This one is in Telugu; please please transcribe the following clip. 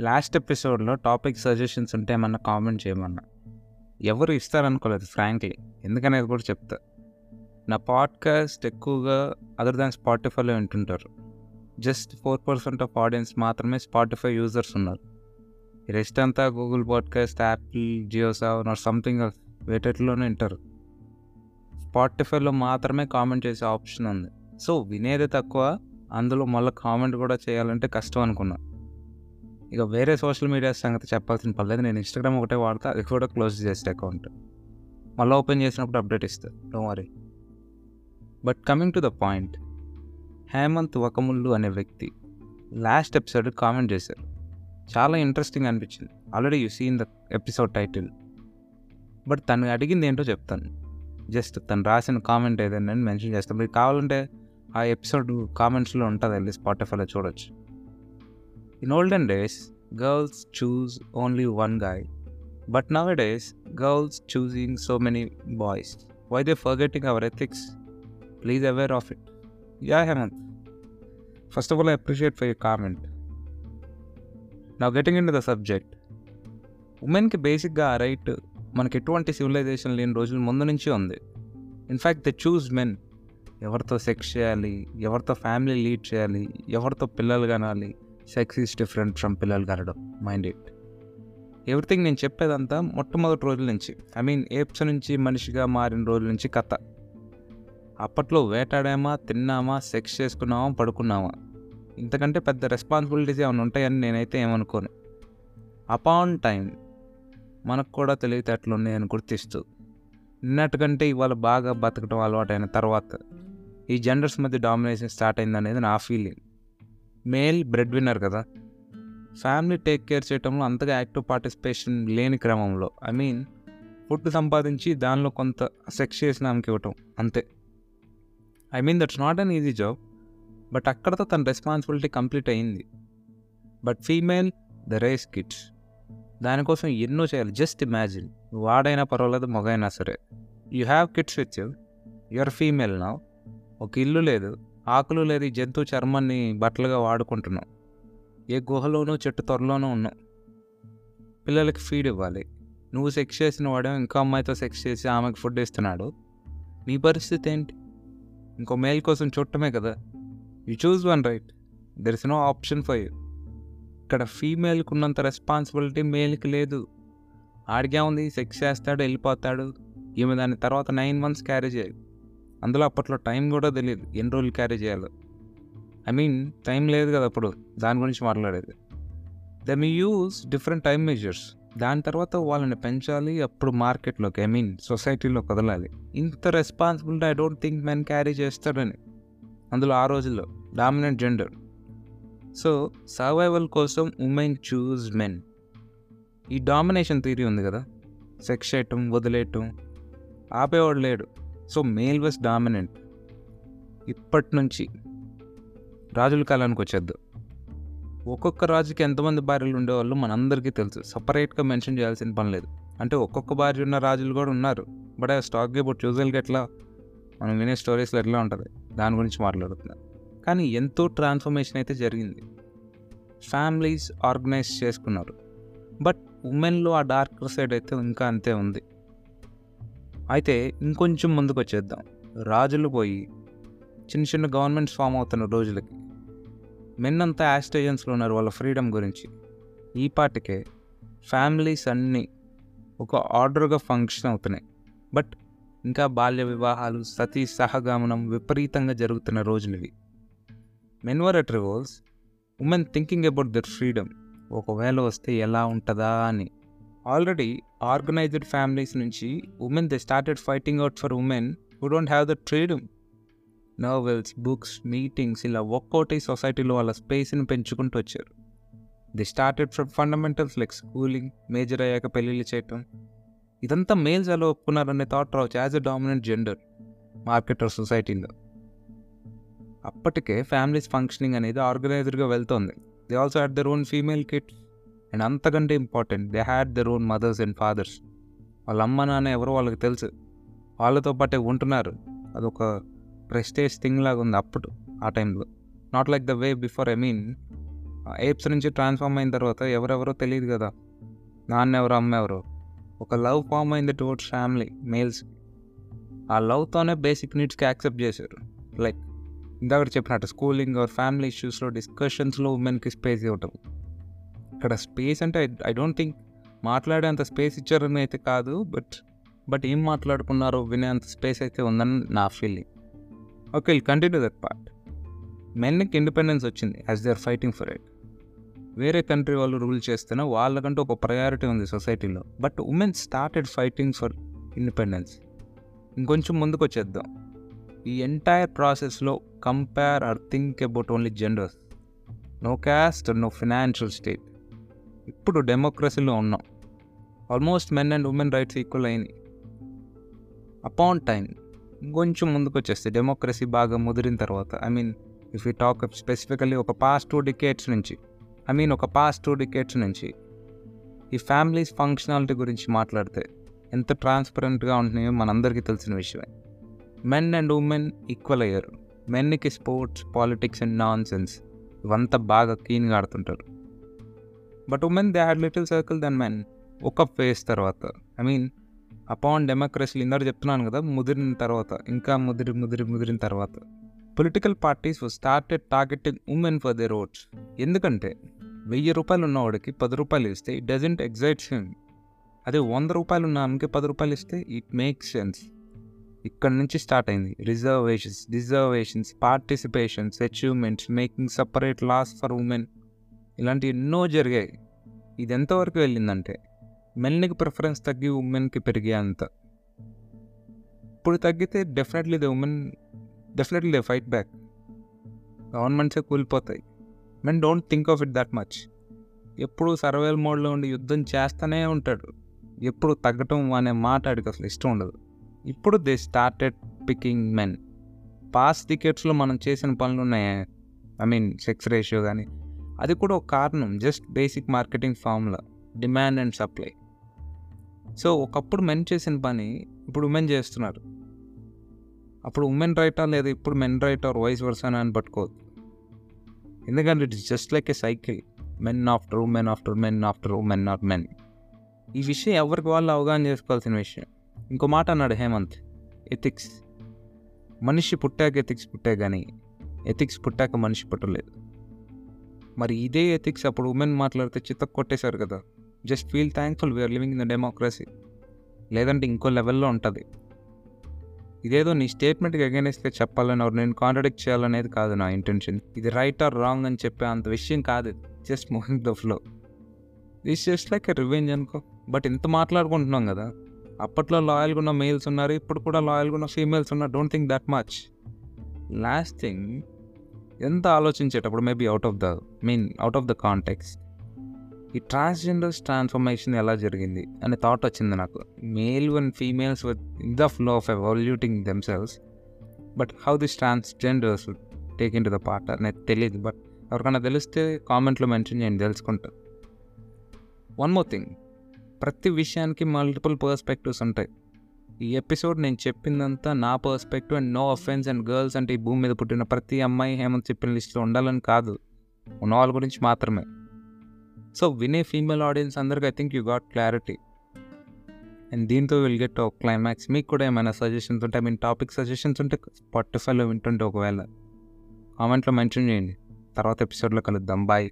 లాస్ట్ ఎపిసోడ్లో టాపిక్ సజెషన్స్ ఉంటే ఏమన్నా కామెంట్ చేయమన్నా. ఎవరు ఇస్తారనుకోలేదు ఫ్రాంక్లీ. ఎందుకనేది కూడా చెప్తా. నా పాడ్కాస్ట్ ఎక్కువగా అదర్ దాన్ స్పాటిఫైలో వింటుంటారు. Just four percent of audience మాత్రమే స్పాటిఫై యూజర్స్ ఉన్నారు. రెస్ట్ అంతా Google podcast Apple Jio seven or something వేటట్లోనే వింటారు. స్పాటిఫైలో మాత్రమే కామెంట్ చేసే ఆప్షన్ ఉంది. సో వినేది తక్కువ అందులో మళ్ళీ కామెంట్ కూడా చేయాలంటే కష్టం అనుకున్నాను ఇక వేరే సోషల్ మీడియా సంగతి చెప్పాల్సిన పర్లేదు నేను ఇన్స్టాగ్రామ్ ఒకటే వాడతా అది కూడా క్లోజ్ చేసే అకౌంట్. మళ్ళీ ఓపెన్ చేసినప్పుడు అప్డేట్ ఇస్తా do worry but coming to the point Hemanth Vakamullu అనే వ్యక్తి లాస్ట్ ఎపిసోడ్ కామెంట్ చేశారు. చాలా ఇంట్రెస్టింగ్ అనిపించింది. Already you seen the episode title but తను అడిగింది ఏంటో చెప్తాను. జస్ట్ తను రాసిన కామెంట్ ఏదైనా నేను మెన్షన్ చేస్తాను. మీరు కావాలంటే ఆ ఎపిసోడ్ కామెంట్స్లో ఉంటుంది. వెళ్ళి స్పాటిఫైలో చూడొచ్చు. In olden days girls choose only one guy but nowadays girls choosing so many boys why they forgetting our ethics please aware of it yeah Hemanth first of all I appreciate for your comment నా గెటింగ్ ఇన్ ద సబ్జెక్ట్ ఉమెన్కి బేసిక్గా ఆ రైట్ మనకి ఎటువంటి సివిలైజేషన్ లేని రోజుల ముందు నుంచి ఉంది. In fact the choose men ఎవరితో సెక్స్ చేయాలి ఎవరితో ఫ్యామిలీ లీడ్ చేయాలి ఎవరితో పిల్లలు కనాలి సెక్స్ ఈజ్ డిఫరెంట్ ఫ్రమ్ పిల్లలు కలడం. Mind it. ఎవ్రీథింగ్ నేను చెప్పేదంతా మొట్టమొదటి రోజుల నుంచి. ఐ మీన్ ఏప్స్ నుంచి మనిషిగా మారిన రోజుల నుంచి కథ. అప్పట్లో వేటాడామా తిన్నామా సెక్స్ చేసుకున్నామా పడుకున్నామా? ఇంతకంటే పెద్ద రెస్పాన్సిబిలిటీస్ ఏమైనా ఉంటాయని నేనైతే ఏమనుకోను. అపాన్ టైం మనకు కూడా తెలివితేటలు ఉన్నాయని గుర్తిస్తూ. నిన్నటికంటే ఇవాళ బాగా బతకడం అలవాటైన తర్వాత ఈ జెండర్స్ మధ్య డామినేషన్ స్టార్ట్ అయింది అనేది నా ఫీలింగ్. మేల్ బ్రెడ్ విన్నర్ కదా. ఫ్యామిలీ టేక్ కేర్ చేయడంలో అంతగా యాక్టివ్ పార్టిసిపేషన్ లేని క్రమంలో ఐ మీన్ ఫుడ్ సంపాదించి దానిలో కొంత సెక్స్ చేసిన ఆమెకి ఇవ్వటం అంతే. I mean that's not an easy job but అక్కడతో తన రెస్పాన్సిబిలిటీ కంప్లీట్ అయింది but female they raise kids దానికోసం ఎన్నో చేయాలి. జస్ట్ ఇమాజిన్ వాడైనా పర్వాలేదు మగైనా సరే. You have kids with you your female నా ఒక ఇల్లు లేదు ఆకులు లేదు జంతు జంతువు చర్మాన్ని బట్టలుగా వాడుకుంటున్నాం. ఏ గుహలోనూ చెట్టు త్వరలోనూ ఉన్నాం. పిల్లలకి ఫీడ్ ఇవ్వాలి. నువ్వు సెక్స్ చేసిన వాడే ఇంకో అమ్మాయితో సెక్స్ చేసి ఆమెకు ఫుడ్ ఇస్తున్నాడు. నీ పరిస్థితి ఏంటి? ఇంకో మేల్ కోసం చూడటమే కదా. You choose one right there is no option for you ఇక్కడ ఫీమేల్కి ఉన్నంత రెస్పాన్సిబిలిటీ మేల్కి లేదు. ఆడిగా ఉంది సెక్స్ చేస్తాడు వెళ్ళిపోతాడు. ఈమె దాని తర్వాత నైన్ మంత్స్ క్యారీ చేయాలి అందులో అప్పట్లో టైం కూడా తెలియదు ఎన్ని రోజులు క్యారీ చేయాలో. ఐ మీన్ టైం లేదు కదా అప్పుడు. దాని గురించి మాట్లాడేది. They may use different time measures. దాని తర్వాత వాళ్ళని పెంచాలి అప్పుడు మార్కెట్లోకి ఐ మీన్ సొసైటీలో కదలాలి. ఇంత responsibility I don't think men carry చేస్తాడని. అందులో ఆ రోజుల్లో డామినెంట్ జెండర్. సో సర్వైవల్ కోసం ఉమెన్ చూజ్ మెన్. ఈ డామినేషన్ థీరీ ఉంది కదా. సెక్స్ చేయటం వదిలేయటం. ఆపేవాడు లేడు. So male was dominant. ఇప్పటి నుంచి రాజుల కాలానికి వచ్చేద్దు ఒక్కొక్క రాజుకి ఎంతమంది భార్యలు ఉండేవాళ్ళు మనందరికీ తెలుసు. సపరేట్గా మెన్షన్ చేయాల్సిన పని లేదు. అంటే ఒక్కొక్క భార్య ఉన్న రాజులు కూడా ఉన్నారు. బట్ ఆ స్టాక్ ఇప్పుడు చూసేలకి ఎట్లా మనం వినే స్టోరీస్లో ఎట్లా ఉంటుంది? దాని గురించి మాట్లాడుతున్నాను కానీ ఎంతో ట్రాన్స్ఫర్మేషన్ అయితే జరిగింది. ఫ్యామిలీస్ ఆర్గనైజ్ చేసుకున్నారు. బట్ ఉమెన్లో ఆ డార్క్ సైడ్ అయితే ఇంకా అంతే ఉంది. అయితే ఇంకొంచెం ముందుకు వచ్చేద్దాం రాజులు పోయి చిన్న చిన్న గవర్నమెంట్స్ ఫామ్ అవుతున్న రోజులకి మెన్ యాస్టేజన్స్లో ఉన్నారు వాళ్ళ ఫ్రీడమ్ గురించి. ఈ పాటికే ఫ్యామిలీస్ అన్నీ ఒక ఆర్డర్గా ఫంక్షన్ అవుతున్నాయి. బట్ ఇంకా బాల్య వివాహాలు సతీ సహగమనం విపరీతంగా జరుగుతున్న రోజులు ఇవి men were at rivals women thinking about their freedom ఒకవేళ వస్తే ఎలా ఉంటుందా అని. ఆల్రెడీ ఆర్గనైజ్డ్ ఫ్యామిలీస్ నుంచి women they started fighting out for women who don't have the freedom. Novels books meetings ఇలా ఒక్కోటి సొసైటీలో వాళ్ళ స్పేస్ని పెంచుకుంటూ వచ్చారు. They started from fundamentals like schooling major అయ్యాక పెళ్ళిళ్ళు చేయటం. ఇదంతా మేల్స్ ఎలా ఒప్పుకున్నారనే థాట్ రావచ్చు as a dominant gender market or సొసైటీలో. అప్పటికే ఫ్యామిలీస్ ఫంక్షనింగ్ అనేది ఆర్గనైజ్డ్గా వెళ్తోంది. They also had their own female kids and అంతకంటే important they had their own mothers and fathers వాళ్ళ అమ్మ నాన్న ఎవరో వాళ్ళకి తెలుసు. వాళ్ళతో పాటే ఉంటున్నారు. అదొక ప్రెస్టేజ్ థింగ్ లాగా ఉంది అప్పుడు ఆ టైంలో. Not like the way before I mean apes నుంచి ట్రాన్స్ఫార్మ్ అయిన తర్వాత ఎవరెవరో తెలియదు కదా. నాన్న ఎవరు అమ్మ ఎవరు. ఒక లవ్ ఫామ్ అయింది టువర్డ్స్ ఫ్యామిలీ మేల్స్ ఆ లవ్తోనే బేసిక్ నీడ్స్కి యాక్సెప్ట్ చేశారు. లైక్ ఇందాక చెప్పినట్టు స్కూలింగ్ ఆర్ ఫ్యామిలీ ఇష్యూస్లో డిస్కషన్స్లో ఉమెన్కి స్పేస్ ఇవ్వటం. ఇక్కడ స్పేస్ అంటే ఐ డోంట్ థింక్ మాట్లాడేంత స్పేస్ ఇచ్చారని అయితే కాదు బట్ బట్ ఏం మాట్లాడుకున్నారో వినేంత స్పేస్ అయితే ఉందని నా feeling okay will continue that part మెన్కి independence వచ్చింది as they are fighting for it వేరే కంట్రీ వాళ్ళు రూల్ చేస్తేనే వాళ్ళకంటూ ఒక ప్రయారిటీ ఉంది సొసైటీలో but women started fighting for independence ఇంకొంచెం ముందుకు వచ్చేద్దాం. ఈ ఎంటైర్ ప్రాసెస్లో compare or think about only genders no caste no financial state ఇప్పుడు డెమోక్రసీలో ఉన్నాం. Almost men and women rights equal అయినాయి. అపాన్ టైం కొంచెం ముందుకు వచ్చేస్తే డెమోక్రసీ బాగా ముదిరిన తర్వాత I mean if you talk specifically ఒక పాస్ట్ టూ డికేట్స్ నుంచి ఐ మీన్ ఒక పాస్ట్ టూ డికేట్స్ నుంచి ఈ ఫ్యామిలీస్ ఫంక్షనాలిటీ గురించి మాట్లాడితే ఎంత ట్రాన్స్పరెంట్గా ఉంటున్నాయో మనందరికీ తెలిసిన విషయమే. మెన్ అండ్ ఉమెన్ ఈక్వల్ అయ్యారు. మెన్కి sports politics and nonsense ఇవంతా బాగా క్లీన్గా ఆడుతుంటారు. But women they had little circle then men ఒక ఫేస్ తర్వాత ఐ మీన్ అపాన్ డెమోక్రసీలు ఇందాక చెప్తున్నాను కదా ముదిరిన తర్వాత ఇంకా ముదిరి ముదిరి ముదిరిన తర్వాత political parties started targeting women for they roads ఎందుకంటే వెయ్యి రూపాయలు ఉన్నవాడికి పది రూపాయలు ఇస్తే ఇట్ డజంట్ ఎగ్జైట్స్ హిమ్ అదే వంద రూపాయలు ఉన్న ఆమెకి పది రూపాయలు ఇస్తే ఇట్ మేక్స్ సెన్స్ ఇక్కడ నుంచి స్టార్ట్ అయింది reservations reservations participations achievements making separate laws for women ఇలాంటి ఎన్నో జరిగాయి. ఇది ఎంతవరకు వెళ్ళిందంటే మెన్కి ప్రిఫరెన్స్ తగ్గి ఉమెన్కి పెరిగే అంత. ఇప్పుడు తగ్గితే definitely the women definitely they fight back గవర్నమెంట్సే కూలిపోతాయి. Men don't think of it that much ఎప్పుడు సర్వేల్ మోడ్లో ఉండి యుద్ధం చేస్తూనే ఉంటాడు. ఎప్పుడు తగ్గటం అనే మాట ఆడికి అసలు ఇష్టం ఉండదు. ఇప్పుడు they started picking men past టికెట్స్లో మనం చేసిన పనులు ఉన్నాయి ఐ మీన్ సెక్స్ రేషియో కానీ అది కూడా ఒక కారణం just basic marketing formula demand and supply so ఒకప్పుడు మెన్ చేసిన పని ఇప్పుడు ఉమెన్ చేస్తున్నారు. అప్పుడు ఉమెన్ రైటా లేదా ఇప్పుడు men right or voice version అని పట్టుకోవద్దు. ఎందుకంటే it's just like a cycle men after women after men after women not men ఈ విషయం ఎవరికి వాళ్ళు అవగాహన చేసుకోవాల్సిన విషయం. ఇంకో మాట అన్నాడు హేమంత్ ఎథిక్స్ మనిషి పుట్టాక ఎథిక్స్ పుట్టే కానీ ఎథిక్స్ పుట్టాక మనిషి పుట్టలేదు. మరి ఇదే ఎథిక్స్ అప్పుడు ఉమెన్ మాట్లాడితే చిత్త కొట్టేశారు కదా. Just feel thankful we are living in the democracy లేదంటే ఇంకో లెవెల్లో ఉంటుంది. ఇదేదో నీ స్టేట్మెంట్కి అగేనెస్ట్గా చెప్పాలని or నేను కాంట్రడిక్ట్ చేయాలనేది కాదు నా ఇంటెన్షన్ ఇది రైట్ ఆర్ రాంగ్ అని చెప్పే అంత విషయం కాదు. Just moving the flow this just like a revenge అనుకో. బట్ ఇంత మాట్లాడుకుంటున్నాం కదా. అప్పట్లో లాయల్గా ఉన్న మేల్స్ ఉన్నారు. ఇప్పుడు కూడా లాయల్గా ఉన్న ఫీమేల్స్ ఉన్నారు. Don't think that much last thing ఎంత ఆలోచించేటప్పుడు maybe out of the mean out of the context ఈ ట్రాన్స్జెండర్స్ ట్రాన్స్ఫర్మేషన్ ఎలా జరిగింది అనే థాట్ వచ్చింది నాకు. Male and females within the flow of evaluating themselves but how this transgenders take into the part అనేది తెలియదు బట్ ఎవరికైనా తెలిస్తే కామెంట్లో మెన్షన్ చేయండి తెలుసుకుంటా. వన్ మోర్ థింగ్ ప్రతి విషయానికి మల్టిపుల్ పర్స్పెక్టివ్స్ ఉంటాయి. ఈ ఎపిసోడ్ నేను చెప్పిందంతా నా perspective and no offence and girls అంటే ఈ భూమి మీద పుట్టిన ప్రతి అమ్మాయి హేమంత్ చెప్పిన లిస్ట్లో ఉండాలని కాదు. ఉన్న వాళ్ళ గురించి మాత్రమే. సో వినే ఫీమేల్ ఆడియన్స్ అందరికి I think you got clarity. And దీంతో విల్ గెట్ ఒక క్లైమాక్స్. మీకు కూడా ఏమైనా సజెషన్స్ ఉంటే ఐ మీన్ టాపిక్ సజెషన్స్ ఉంటే స్పాటిఫైలో వింటుంటే ఒకవేళ కామెంట్లో మెన్షన్ చేయండి. తర్వాత ఎపిసోడ్లో కలుద్దాం. బాయ్.